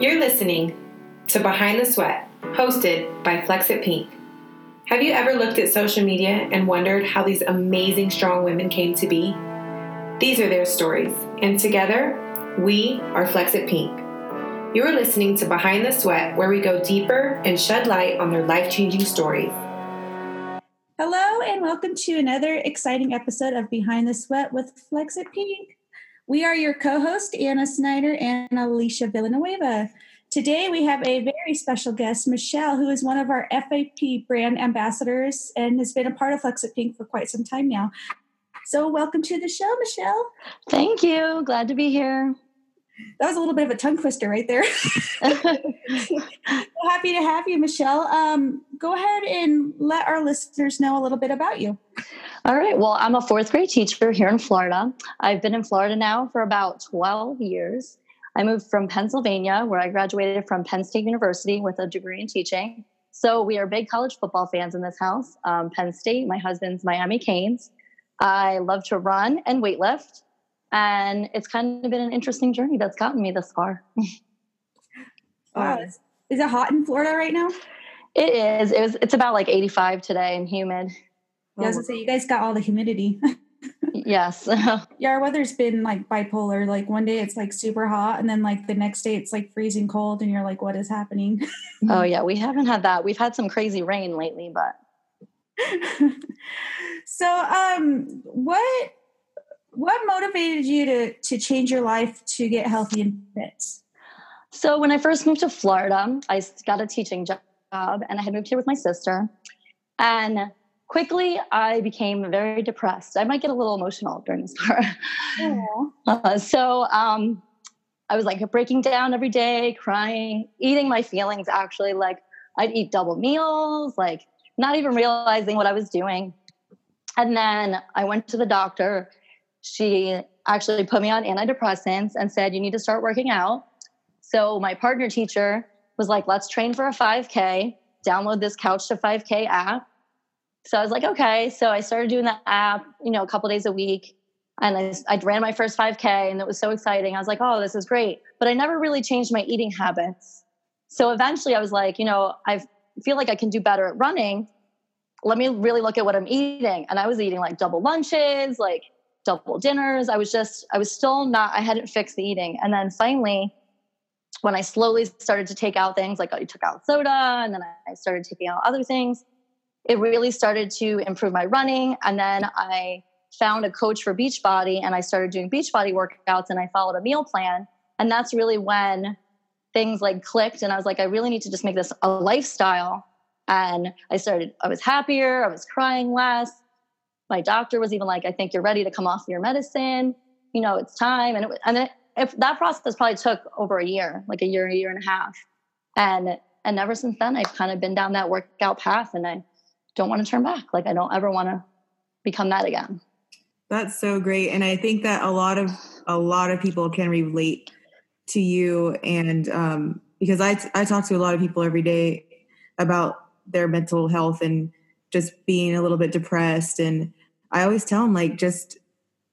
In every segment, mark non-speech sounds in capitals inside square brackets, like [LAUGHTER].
You're listening to Behind the Sweat, hosted by Flexit Pink. Have you ever looked at social media and wondered how these amazing, strong women came to be? These are their stories, and together, we are Flexit Pink. You are listening to Behind the Sweat, where we go deeper and shed light on their life changing stories. Hello, and welcome to another exciting episode of Behind the Sweat with Flexit Pink. We are your co host, Anna Snyder and Alicia Villanueva. Today, we have a very special guest, Michelle, who is one of our FAP brand ambassadors and has been a part of Flex It Pink for quite some time now. So, welcome to the show, Michelle. Thank you. Glad to be here. That was a little bit of a tongue twister right there. [LAUGHS] [LAUGHS] happy to have you, Michelle. Um, go ahead and let our listeners know a little bit about you. All right. Well, I'm a fourth grade teacher here in Florida. I've been in Florida now for about 12 years. I moved from Pennsylvania, where I graduated from Penn State University with a degree in teaching. So we are big college football fans in this house. Um, Penn State, my husband's Miami Canes. I love to run and weightlift. And it's kind of been an interesting journey that's gotten me this far. [LAUGHS] wow. Is it hot in Florida right now? It is. It was. It's about like 85 today and humid. Yeah, I was gonna say you guys got all the humidity. [LAUGHS] yes. [LAUGHS] yeah, our weather's been like bipolar. Like one day it's like super hot, and then like the next day it's like freezing cold, and you're like, "What is happening?" oh [LAUGHS] yeah, we haven't had that. We've had some crazy rain lately, but. so, um, what what motivated you to to change your life to get healthy and fit? So when I first moved to Florida, I got a teaching job, and I had moved here with my sister, and quickly I became very depressed. I might get a little emotional during this part. [LAUGHS] Uh, so um, I was like breaking down every day, crying, eating my feelings. Actually, like I'd eat double meals, like not even realizing what I was doing. And then I went to the doctor she actually put me on antidepressants and said, You need to start working out. So my partner teacher was like, Let's train for a 5K, download this Couch to 5K app. So I was like, Okay. So I started doing the app, you know, a couple days a week. And I, I ran my first 5K and it was so exciting. I was like, Oh, this is great. But I never really changed my eating habits. So eventually I was like, You know, I feel like I can do better at running. Let me really look at what I'm eating. And I was eating like double lunches, like double dinners. I was just, I was still not, I hadn't fixed the eating. And then finally, when I slowly started to take out things, like I took out soda and then I started taking out other things, it really started to improve my running. And then I found a coach for Beachbody and I started doing Beachbody workouts and I followed a meal plan. And that's really when things like clicked and I was like, I really need to just make this a lifestyle. And I started, I was happier, I was crying less my doctor was even like, I think you're ready to come off your medicine. You know, it's time. And, it, and then if that process probably took over a year, like a year, a year and a half. And, and ever since then, I've kind of been down that workout path and I don't want to turn back. Like I don't ever want to become that again. That's so great. And I think that a lot of, a lot of people can relate to you. And, um, because I, I talk to a lot of people every day about their mental health and just being a little bit depressed and I always tell them like just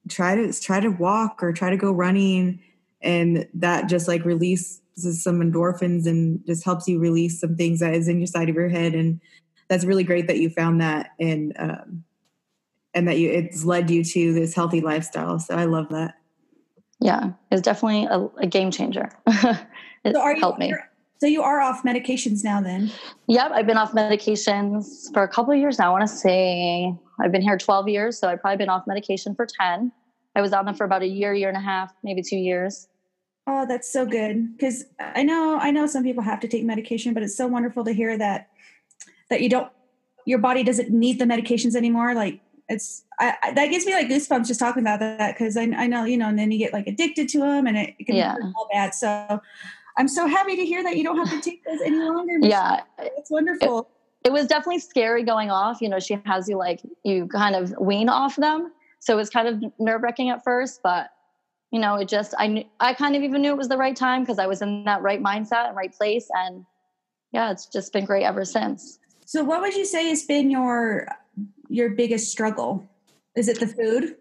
try to try to walk or try to go running and that just like releases some endorphins and just helps you release some things that is in your side of your head and that's really great that you found that and um, and that you it's led you to this healthy lifestyle so i love that yeah it's definitely a, a game changer [LAUGHS] it so are helped me so you are off medications now then? Yep, I've been off medications for a couple of years now. I want to say I've been here 12 years, so I've probably been off medication for 10. I was on them for about a year, year and a half, maybe two years. Oh, that's so good. Because I know I know some people have to take medication, but it's so wonderful to hear that that you don't your body doesn't need the medications anymore. Like it's I, I, that gives me like goosebumps just talking about that because I, I know you know, and then you get like addicted to them, and it, it can yeah. be all bad. So I'm so happy to hear that you don't have to take those any longer. Yeah. It's wonderful. It, it, was definitely scary going off. You know, she has you like, you kind of wean off them. So it was kind of nerve wracking at first, but you know, it just, I knew, I kind of even knew it was the right time because I was in that right mindset and right place. And yeah, it's just been great ever since. So what would you say has been your, your biggest struggle? Is it the food?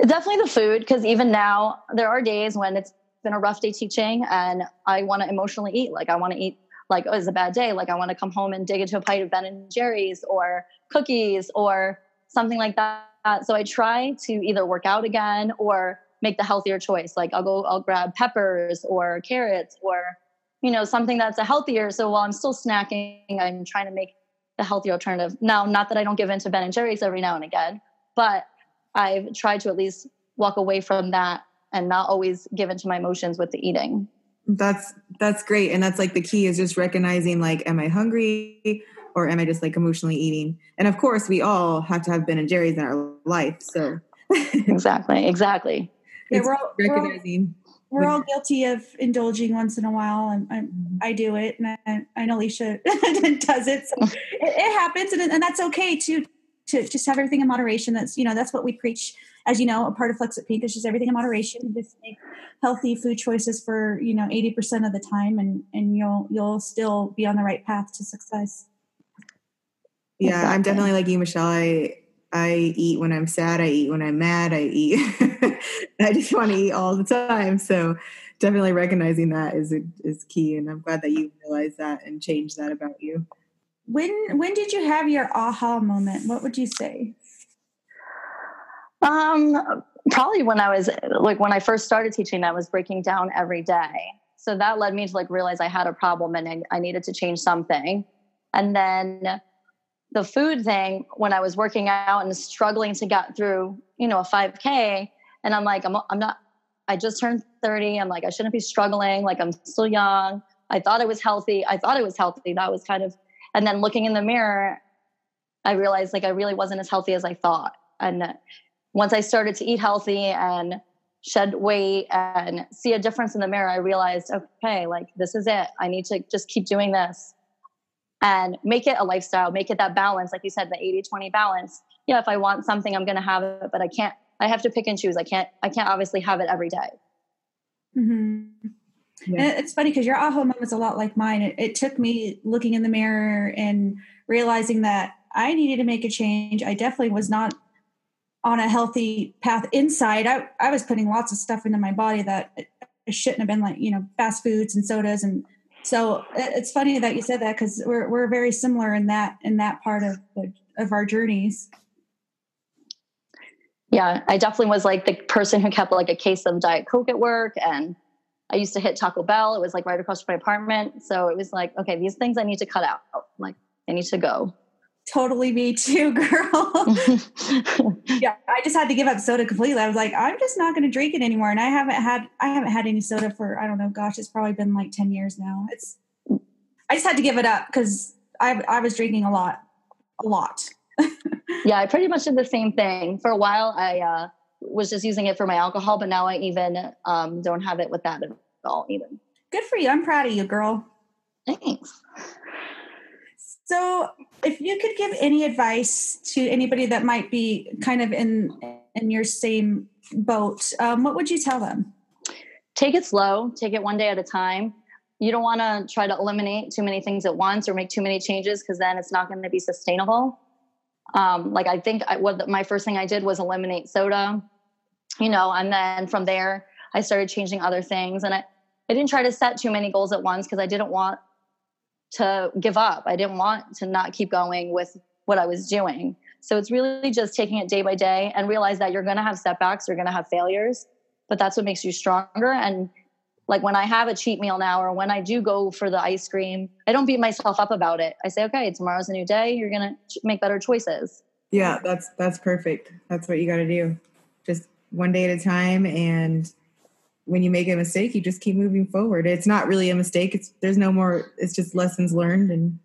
Definitely the food. Cause even now there are days when it's been a rough day teaching and I want to emotionally eat. Like I want to eat like, oh, it's a bad day. Like I want to come home and dig into a pint of Ben and Jerry's or cookies or something like that. So I try to either work out again or make the healthier choice. Like I'll go, I'll grab peppers or carrots or, you know, something that's a healthier. So while I'm still snacking, I'm trying to make the healthier alternative. Now, not that I don't give in to Ben and Jerry's every now and again, but I've tried to at least walk away from that and not always give into my emotions with the eating. That's that's great. And that's like the key is just recognizing like, am I hungry or am I just like emotionally eating? And of course we all have to have Ben and Jerry's in our life. So exactly, exactly. [LAUGHS] Yeah, we're all, recognizing. We're all, guilty of indulging once in a while, and I, mm-hmm. I do it, and I, I know Alicia [LAUGHS] does it. So it, it happens, and, and that's okay too to just have everything in moderation. That's you know that's what we preach. As you know, a part of Flex It Pink is just everything in moderation. Just make healthy food choices for you know eighty percent of the time, and and you'll you'll still be on the right path to success. Yeah, exactly. I'm definitely like you, Michelle. I I eat when I'm sad. I eat when I'm mad. I eat. [LAUGHS] I just want to eat all the time. So definitely recognizing that is is key, and I'm glad that you realized that and changed that about you. When when did you have your aha moment? What would you say? Um, probably when I was like when I first started teaching, I was breaking down every day. So that led me to like realize I had a problem and I, I needed to change something. And then the food thing, when I was working out and struggling to get through, you know, a 5K, and I'm like, I'm, I'm not, I just turned 30. I'm like, I shouldn't be struggling. Like, I'm still young. I thought I was healthy. I thought I was healthy. That was kind of and then looking in the mirror i realized like i really wasn't as healthy as i thought and once i started to eat healthy and shed weight and see a difference in the mirror i realized okay like this is it i need to just keep doing this and make it a lifestyle make it that balance like you said the 80 20 balance yeah if i want something i'm going to have it but i can't i have to pick and choose i can't i can't obviously have it every day. Mm-hmm. Yeah. it's funny because your aha moment's a lot like mine. It, it took me looking in the mirror and realizing that I needed to make a change. I definitely was not on a healthy path inside. I, I was putting lots of stuff into my body that shouldn't have been like, you know, fast foods and sodas. And so it's funny that you said that because we're, we're very similar in that, in that part of, the, of our journeys. Yeah, I definitely was like the person who kept like a case of Diet Coke at work and I used to hit Taco Bell. It was like right across from my apartment. So it was like, okay, these things I need to cut out. Like, I need to go. Totally me too, [LAUGHS] girl. [LAUGHS] yeah, I just had to give up soda completely. I was like, I'm just not going to drink it anymore. And I haven't had, I haven't had any soda for, I don't know, gosh, it's probably been like 10 years now. It's, I just had to give it up because I, I was drinking a lot, a lot. [LAUGHS] yeah, I pretty much did the same thing. For a while, I, uh, was just using it for my alcohol, but now I even um, don't have it with that at all even. Good for you. I'm proud of you, girl. Thanks. So, if you could give any advice to anybody that might be kind of in in your same boat, um, what would you tell them? Take it slow. Take it one day at a time. You don't want to try to eliminate too many things at once or make too many changes because then it's not going to be sustainable. Um, like I think I, what my first thing I did was eliminate soda you know, and then from there, I started changing other things. And I, I didn't try to set too many goals at once because I didn't want to give up. I didn't want to not keep going with what I was doing. So it's really just taking it day by day and realize that you're going to have setbacks, you're going to have failures, but that's what makes you stronger. And like when I have a cheat meal now, or when I do go for the ice cream, I don't beat myself up about it. I say, okay, tomorrow's a new day. You're going to make better choices. Yeah, that's that's perfect. That's what you got to do. Just one day at a time and when you make a mistake you just keep moving forward. It's not really a mistake. It's there's no more it's just lessons learned and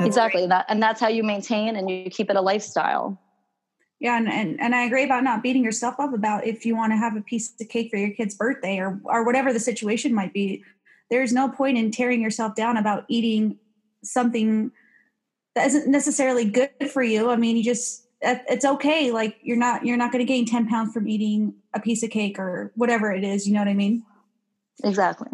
exactly. great. that and that's how you maintain and you keep it a lifestyle. Yeah and, and and i agree about not beating yourself up about if you want to have a piece of cake for your kid's birthday or or whatever the situation might be. There's no point in tearing yourself down about eating something that isn't necessarily good for you. I mean you just it's okay. Like you're not you're not going to gain 10 pounds from eating a piece of cake or whatever it is you know what i mean? Exactly.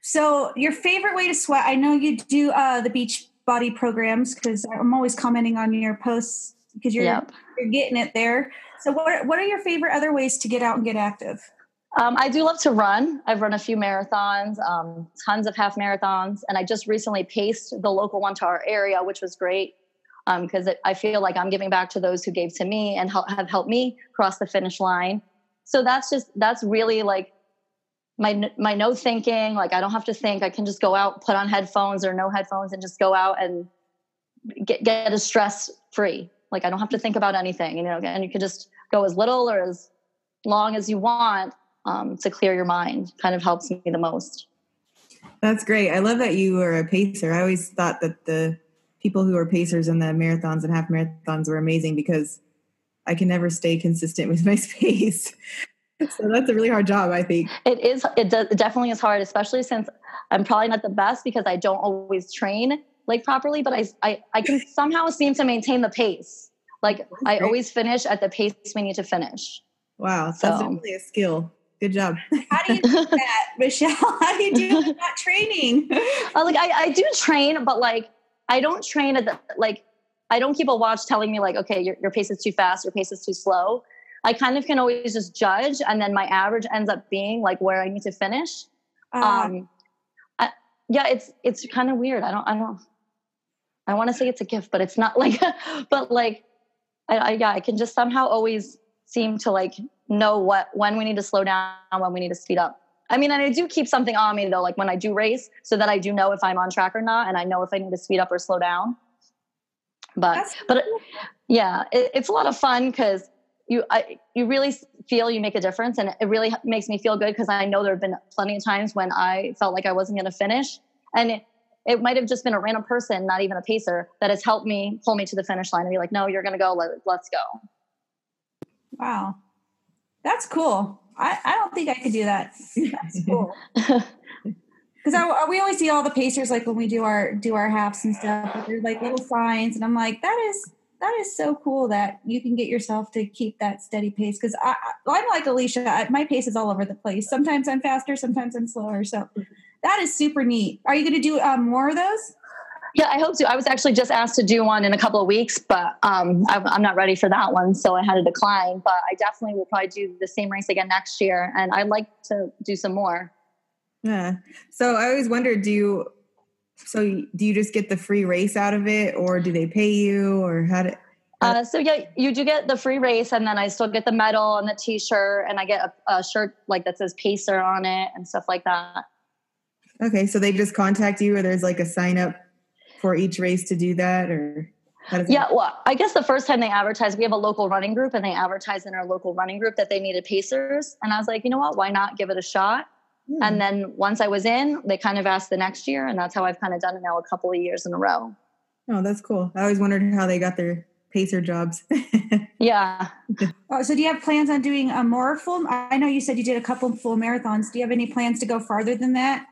So your favorite way to sweat i know you do uh, the beach body programs because i'm always commenting on your posts because you're yep. you're getting it there. So what what are your favorite other ways to get out and get active? Um, I do love to run. I've run a few marathons, um, tons of half marathons, and I just recently paced the local one to our area, which was great because um, I feel like I'm giving back to those who gave to me and help, have helped me cross the finish line. So that's just that's really like my my no thinking. Like I don't have to think. I can just go out, put on headphones or no headphones, and just go out and get get as stress free. Like I don't have to think about anything. You know, and you can just go as little or as long as you want um, to clear your mind. Kind of helps me the most. That's great. I love that you are a pacer. I always thought that the people who are pacers in the marathons and half marathons were amazing because I can never stay consistent with [LAUGHS] my space. so that's a really hard job, I think. It is. It, does, it definitely is hard, especially since I'm probably not the best because I don't always train like properly, but I, I, I can somehow seem to maintain the pace. Like I always finish at the pace we need to finish. Wow, so. that's definitely a skill. Good job. [LAUGHS] How do you do that, Michelle? [LAUGHS] How do you do that training? Uh, like I, I do train, but like I don't train at the like I don't keep a watch telling me like, okay, your, your pace is too fast, your pace is too slow. I kind of can always just judge, and then my average ends up being like where I need to finish. Uh, um, I, yeah, it's it's kind of weird. I don't I don't I want to say it's a gift, but it's not [LAUGHS] like. but like, I, I yeah, I can just somehow always seem to like know what when we need to slow down, when we need to speed up. I mean, and I do keep something on me though, like when I do race, so that I do know if I'm on track or not, and I know if I need to speed up or slow down. But That's but cool. yeah, it, it's a lot of fun because you I, you really feel you make a difference, and it really makes me feel good because I know there have been plenty of times when I felt like I wasn't going to finish, and it, it might have just been a random person, not even a pacer, that has helped me pull me to the finish line and be like, "No, you're going to go. Let, let's go." Wow, that's cool. I, I don't think I could do that. That's [LAUGHS] cool. Because we always see all the pacers like when we do our do our halves and stuff. There's like little signs, and I'm like, that is that is so cool that you can get yourself to keep that steady pace. Because I, I'm like Alicia, I, my pace is all over the place. Sometimes I'm faster, sometimes I'm slower. So that is super neat. Are you going to do um, more of those? Yeah, I hope to. I was actually just asked to do one in a couple of weeks, but um, I'm not ready for that one, so I had to decline. But I definitely will probably do the same race again next year, and I'd like to do some more. Yeah. So I always wondered, do you? So do you just get the free race out of it, or do they pay you, or how do? Uh, so yeah, you do get the free race, and then I still get the medal and the T-shirt, and I get a, a shirt like that says Pacer on it and stuff like that. Okay, so they just contact you, or there's like a sign up for each race to do that or yeah well i guess the first time they advertised we have a local running group and they advertised in our local running group that they needed pacers. And i was like you know what? Why not give it a shot? Mm. and then once i was in they kind of asked the next year and that's how i've kind of done it now a couple of years in a row. Oh that's cool. I always wondered how they got their pacer jobs. [LAUGHS] Yeah. Oh, so do you have plans on doing a more full i know you said you did a couple full marathons. Do you have any plans to go farther than that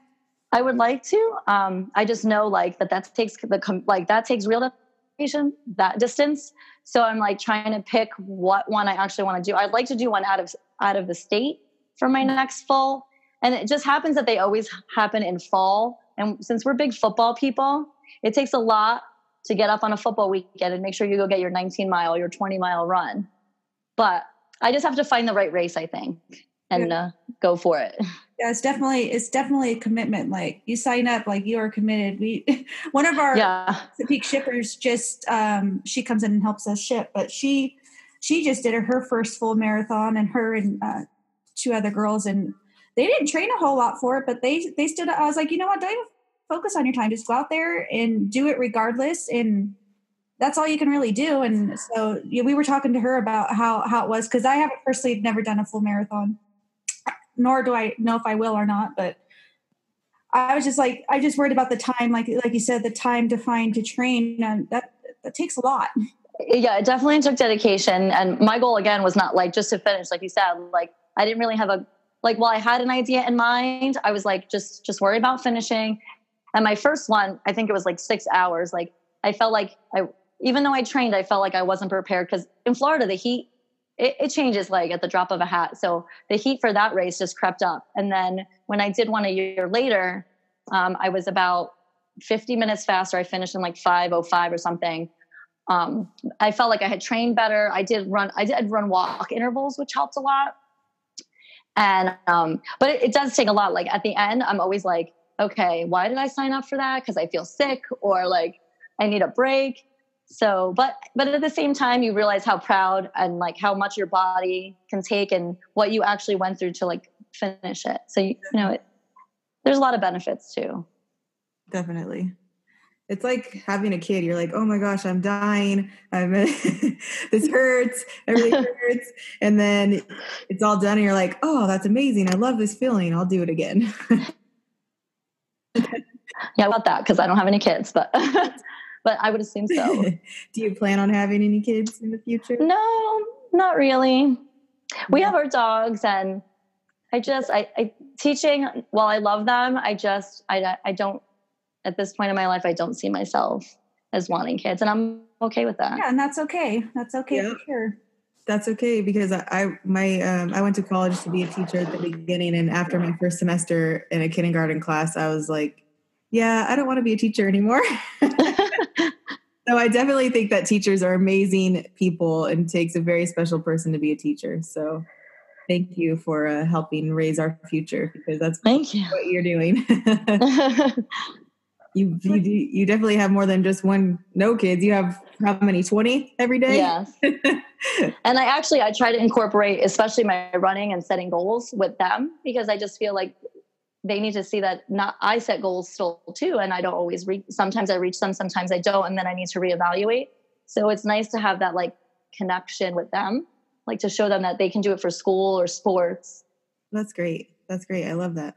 I would like to. Um, I just know like that that takes the like that takes real dedication, that distance. So I'm like trying to pick what one I actually want to do. I'd like to do one out of out of the state for my next fall, and it just happens that they always happen in fall. And since we're big football people, it takes a lot to get up on a football weekend and make sure you go get your 19 mile, your 20 mile run. But I just have to find the right race, I think, and yeah. uh, go for it. [LAUGHS] yeah it's definitely it's definitely a commitment like you sign up like you are committed we [LAUGHS] one of our yeah. peak shippers just um she comes in and helps us ship but she she just did her first full marathon and her and uh, two other girls and they didn't train a whole lot for it but they they stood Up. i was like you know what don't even focus on your time just go out there and do it regardless and that's all you can really do and so yeah, we were talking to her about how how it was because i haven't personally never done a full marathon nor do I know if I will or not. But I was just like, I just worried about the time, like like you said, the time to find to train, and that that takes a lot. Yeah, it definitely took dedication, and my goal again was not like just to finish, like you said. Like I didn't really have a like. While I had an idea in mind, I was like just just worry about finishing. And my first one, I think it was like six hours. Like I felt like I, even though I trained, I felt like I wasn't prepared because in Florida the heat it, it, changes like at the drop of a hat. So the heat for that race just crept up. And then when I did one a year later, um, I was about 50 minutes faster. I finished in like 505 or something. Um, I felt like I had trained better. I did run, I did run walk intervals, which helped a lot. And um, but it, it does take a lot. Like at the end, I'm always like, okay, why did I sign up for that? Because I feel sick or like I need a break. So, but but at the same time, you realize how proud and like how much your body can take and what you actually went through to like finish it. So you, you know, it, there's a lot of benefits too. Definitely. It's like having a kid. You're like, oh my gosh, I'm dying. I'm [LAUGHS] this hurts. Everything [LAUGHS] hurts. And then it's all done, and you're like, oh, that's amazing. I love this feeling. I'll do it again. [LAUGHS] yeah, about that because I don't have any kids, but but I would assume so. [LAUGHS] do you plan on having any kids in the future? No, not really. We have our dogs, and I just I, I teaching. While I love them, I just I I don't at this point in my life, I don't see myself as wanting kids, and I'm okay with that. Yeah, and that's okay. That's okay yeah. for sure. That's okay because I, I my um, I went to college to be a teacher at the beginning, and after my first semester in a kindergarten class, I was like, "Yeah, I don't want to be a teacher anymore." [LAUGHS] so I definitely think that teachers are amazing people, and takes a very special person to be a teacher. So thank you for uh, helping raise our future because that's thank you what you're doing. [LAUGHS] [LAUGHS] you, you you definitely have more than just one no kids you have how many 20 every day yes [LAUGHS] and i actually i try to incorporate especially my running and setting goals with them because i just feel like they need to see that not i set goals still too and i don't always reach sometimes i reach them sometimes i don't and then i need to reevaluate so it's nice to have that like connection with them like to show them that they can do it for school or sports that's great that's great i love that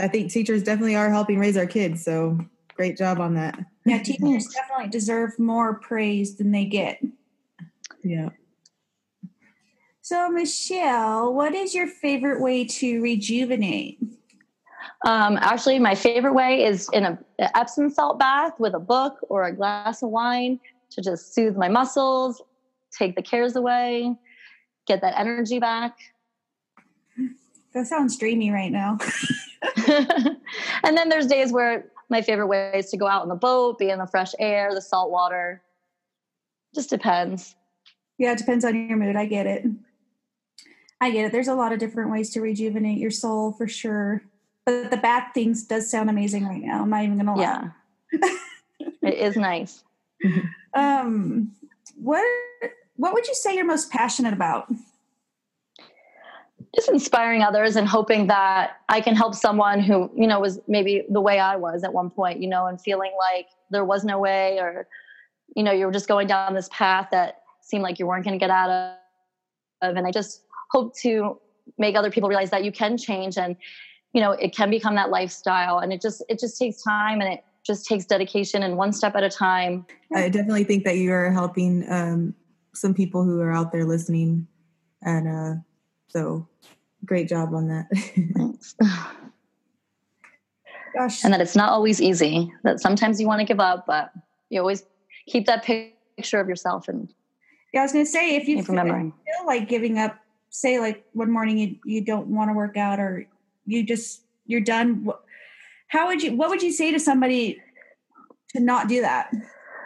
I think teachers definitely are helping raise our kids. So great job on that. Yeah, teachers definitely deserve more praise than they get. Yeah. So, Michelle, what is your favorite way to rejuvenate? Um, actually, my favorite way is in a, an Epsom salt bath with a book or a glass of wine to just soothe my muscles, take the cares away, get that energy back. That sounds dreamy right now. [LAUGHS] [LAUGHS] and then there's days where my favorite way is to go out on the boat, be in the fresh air, the salt water. Just depends. Yeah, it depends on your mood. I get it. I get it. There's a lot of different ways to rejuvenate your soul for sure. But the bad things does sound amazing right now. I'm not even gonna lie. Yeah. it is nice. [LAUGHS] Um what what would you say you're most passionate about? just inspiring others and hoping that I can help someone who, you know, was maybe the way I was at one point, you know, and feeling like there was no way or, you know, you were just going down this path that seemed like you weren't going to get out of. And I just hope to make other people realize that you can change and, you know, it can become that lifestyle and it just, it just takes time and it just takes dedication and one step at a time. I definitely think that you are helping um, some people who are out there listening and, uh, so great job on that. Gosh. [LAUGHS] [SIGHS] And that it's not always easy, that sometimes you want to give up, but you always keep that picture of yourself and yeah, I was going to say if you feel, feel like giving up, say like one morning you, you don't want to work out or you just you're done. How would you? What would you say to somebody to not do that?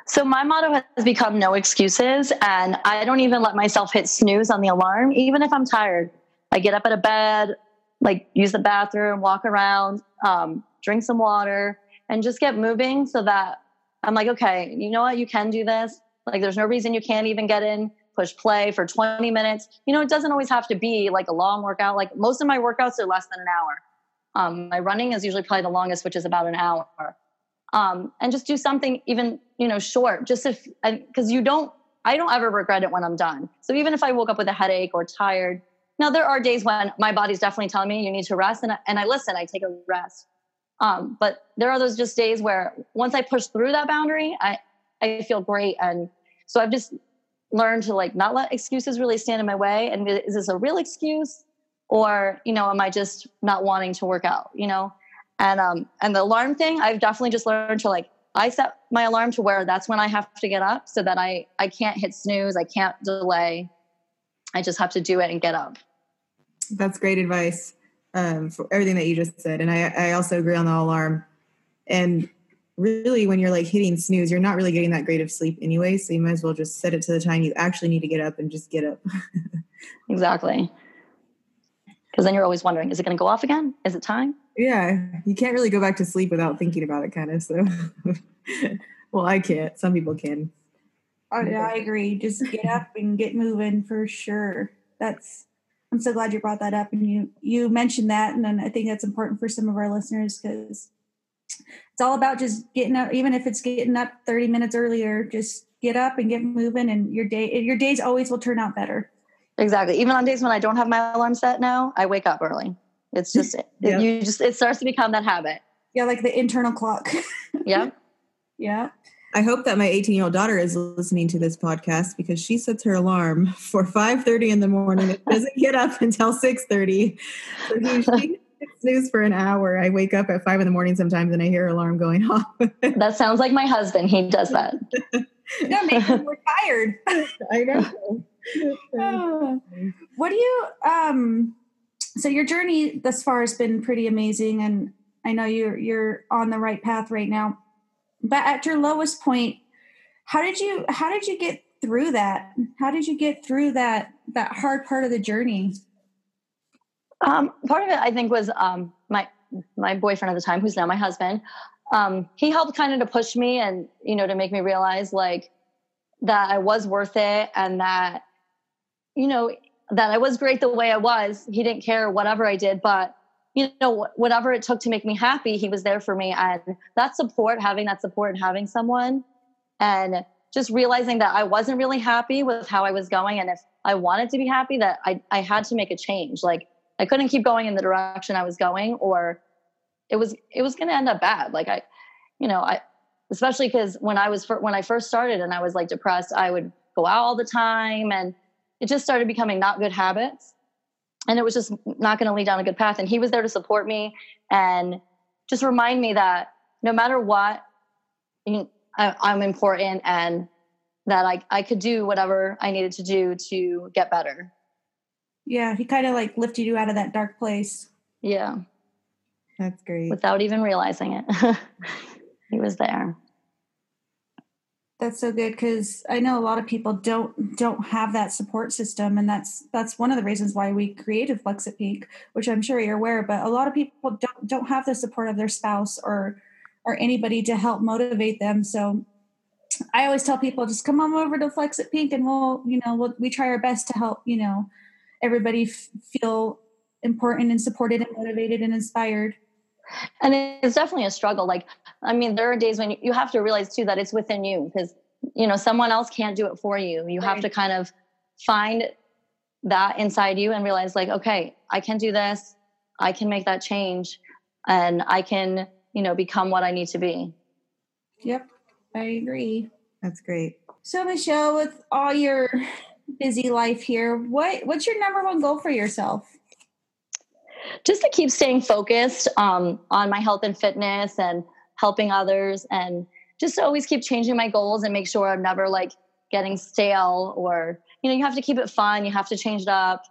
So my motto has become no excuses, and I don't even let myself hit snooze on the alarm, even if I'm tired. I get up out of bed, like use the bathroom, walk around, um, drink some water, and just get moving so that I'm like, okay, you know what? You can do this. Like, there's no reason you can't even get in, push play for 20 minutes. You know, it doesn't always have to be like a long workout. Like, most of my workouts are less than an hour. Um, my running is usually probably the longest, which is about an hour um, and just do something even you know short just if because you don't i don't ever regret it when i'm done so even if i woke up with a headache or tired now there are days when my body's definitely telling me you need to rest and I, and I listen i take a rest um, but there are those just days where once i push through that boundary i i feel great and so i've just learned to like not let excuses really stand in my way and is this a real excuse or you know am i just not wanting to work out you know and um and the alarm thing, I've definitely just learned to like I set my alarm to where that's when I have to get up so that I I can't hit snooze, I can't delay. I just have to do it and get up. That's great advice um, for everything that you just said, and I I also agree on the alarm. And really, when you're like hitting snooze, you're not really getting that great of sleep anyway. So you might as well just set it to the time you actually need to get up and just get up. [LAUGHS] exactly. Because then you're always wondering, is it going to go off again? Is it time? Yeah, you can't really go back to sleep without thinking about it, kind of. So, [LAUGHS] well, I can't. Some people can. Oh, I, I agree. Just get up and get moving for sure. That's. I'm so glad you brought that up and you you mentioned that, and then I think that's important for some of our listeners because it's all about just getting up, even if it's getting up 30 minutes earlier. Just get up and get moving, and your day your days always will turn out better. Exactly. Even on days when I don't have my alarm set now, I wake up early. It's just Yeah. you just it starts to become that habit. Yeah, like the internal clock. [LAUGHS] Yeah. yeah. I hope that my 18 year old daughter is listening to this podcast because she sets her alarm [LAUGHS] for 5:30 in the morning. It doesn't get up [LAUGHS] until 6:30. So she, she snooze for an hour. I wake up at five in the morning sometimes and I hear alarm going [LAUGHS] off. That sounds like my husband. He does that. Make them more tired. [LAUGHS] I know. [SIGHS] What do you um so your journey thus far has been pretty amazing and I know you're you're on the right path right now. But at your lowest point, how did you how did you get through that? How did you get through that that hard part of the journey? Um, part of it, I think, was um, my my boyfriend at the time, who's now my husband. Um, he helped kind of to push me and you know to make me realize like that I was worth it and that you know that I was great the way I was. He didn't care whatever I did, but you know whatever it took to make me happy, he was there for me. And that support, having that support, and having someone, and just realizing that I wasn't really happy with how I was going, and if I wanted to be happy, that I I had to make a change. Like I couldn't keep going in the direction I was going, or it was it was going to end up bad. Like I, you know, I especially because when I was when I first started and I was like depressed, I would go out all the time, and it just started becoming not good habits, and it was just not going to lead down a good path. And he was there to support me and just remind me that no matter what, I, I'm important and that I I could do whatever I needed to do to get better. Yeah, he kind of like lifted you out of that dark place. Yeah. That's great. without even realizing it. [LAUGHS] he was there. That's so good because I know a lot of people don't don't have that support system, and that's that's one of the reasons why we created Flex It Pink, which I'm sure you're aware. But a lot of people don't don't have the support of their spouse or or anybody to help motivate them. So I always tell people just come on over to Flex It Pink, and we'll you know we'll, we try our best to help you know everybody f- feel important and supported and motivated and inspired. And it's definitely a struggle. Like, I mean, there are days when you- you have to realize too that it's within you because, you know, someone else can't do it for you. You have to kind of find that inside you and realize, like, okay, I can do this. I can make that change and I can, you know, become what I need to be. Yep, I agree. That's great. So Michelle, with all your busy life here, what what's your number one goal for yourself? just to keep staying focused um, on my health and fitness and helping others and just to always keep changing my goals and make sure i'm never like getting stale or you know you have to keep it fun you have to change it up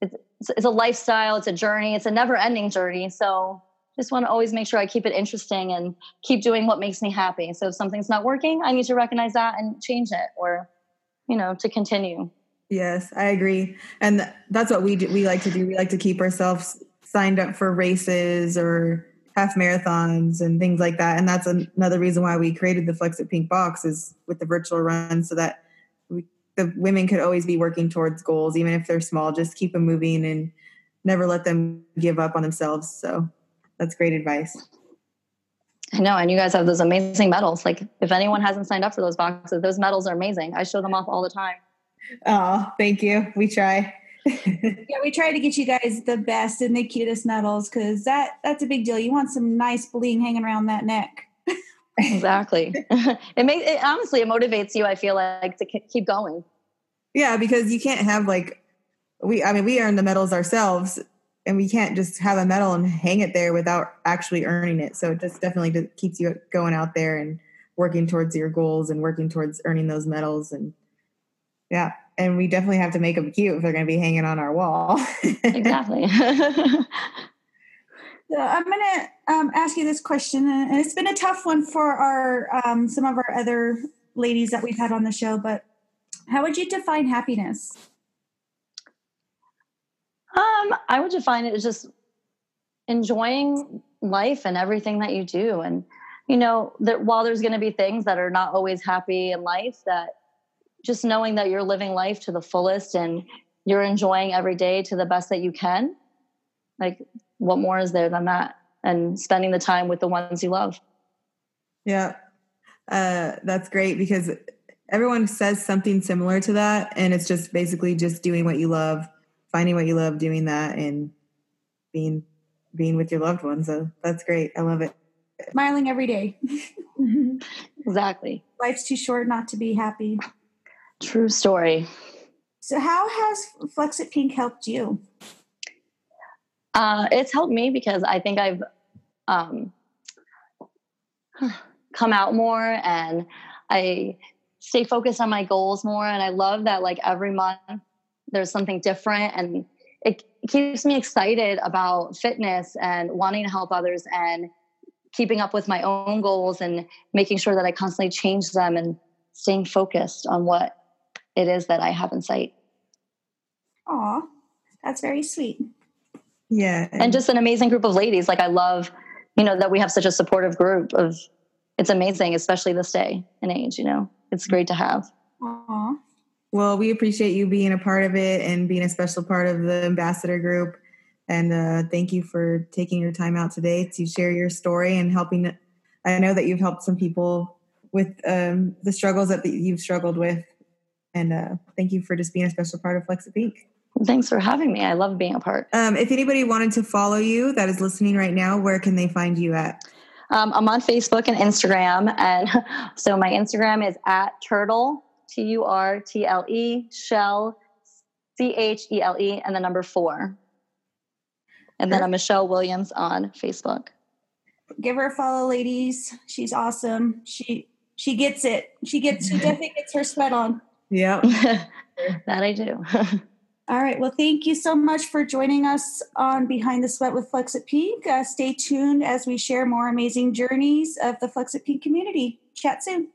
it's, it's, it's a lifestyle it's a journey it's a never ending journey so just want to always make sure i keep it interesting and keep doing what makes me happy so if something's not working i need to recognize that and change it or you know to continue Yes, I agree. And that's what we do. We like to do. We like to keep ourselves signed up for races or half marathons and things like that. And that's an- another reason why we created the Flex It Pink box is with the virtual run so that we, the women could always be working towards goals, even if they're small, just keep them moving and never let them give up on themselves. So that's great advice. I know, and you guys have those amazing medals. Like, if anyone hasn't signed up for those boxes, those medals are amazing. I show them off all the time. Oh, thank you. We try. [LAUGHS] Yeah, we try to get you guys the best and the cutest medals because that that's a big deal. You want some nice bling hanging around that neck. Exactly. [LAUGHS] [LAUGHS] it makes it honestly it motivates you. I feel like to k- keep going. Yeah, because you can't have like we I mean we earn the medals ourselves and we can't just have a medal and hang it there without actually earning it. So it just definitely keeps you going out there and working towards your goals and working towards earning those medals and yeah, and we definitely have to make them cute if they're going to be hanging on our wall. [LAUGHS] Exactly. [LAUGHS] So I'm gonna um, ask you this question, and it's been a tough one for our um, some of our other ladies that we've had on the show. But how would you define happiness? Um, I would define it as just enjoying life and everything that you do. And, you know, that while there's going to be things that are not always happy in life, that just knowing that you're living life to the fullest and you're enjoying every day to the best that you can, like, what more is there than that? And spending the time with the ones you love. Yeah. Uh, that's great because everyone says something similar to that. And it's just basically just doing what you love, finding what you love, doing that, and being being with your loved ones. So that's great. I love it. Smiling every day. [LAUGHS] Exactly. Life's too short not to be happy. True story. So, how has Flexit Pink helped you? Uh, it's helped me because I think I've um, [SIGHS] come out more and I stay focused on my goals more. And I love that, like, every month there's something different and it keeps me excited about fitness and wanting to help others and keeping up with my own goals and making sure that I constantly change them and staying focused on what it is that I have in sight. Aw, that's very sweet. Yeah. and just an amazing group of ladies. Like I love, you know, that we have such a supportive group of. It's amazing, especially this day and age. You know, it's great to have. Aw. Well, we appreciate you being a part of it and being a special part of the ambassador group. And uh, thank you for taking your time out today to share your story and helping. I know that you've helped some people with um, the struggles that you've struggled with. And uh, thank you for just being a special part of Flex It Pink. Thanks for having me. I love being a part. Um, if anybody wanted to follow you that is listening right now, where can they find you at? Um, I'm on Facebook and Instagram, and [LAUGHS] so my Instagram is at turtle T U R T L E shell C H E L E and the number four. And then I'm Michelle Williams on Facebook. Give her a follow, ladies. She's awesome. She she gets it. She gets she definitely gets her sweat on. [LAUGHS] Yeah. [LAUGHS] that I do. [LAUGHS] All right. Well, thank you so much for joining us on Behind the Sweat with Flexit Pink. Uh, stay tuned as we share more amazing journeys of the Flexit Pink community. Chat soon.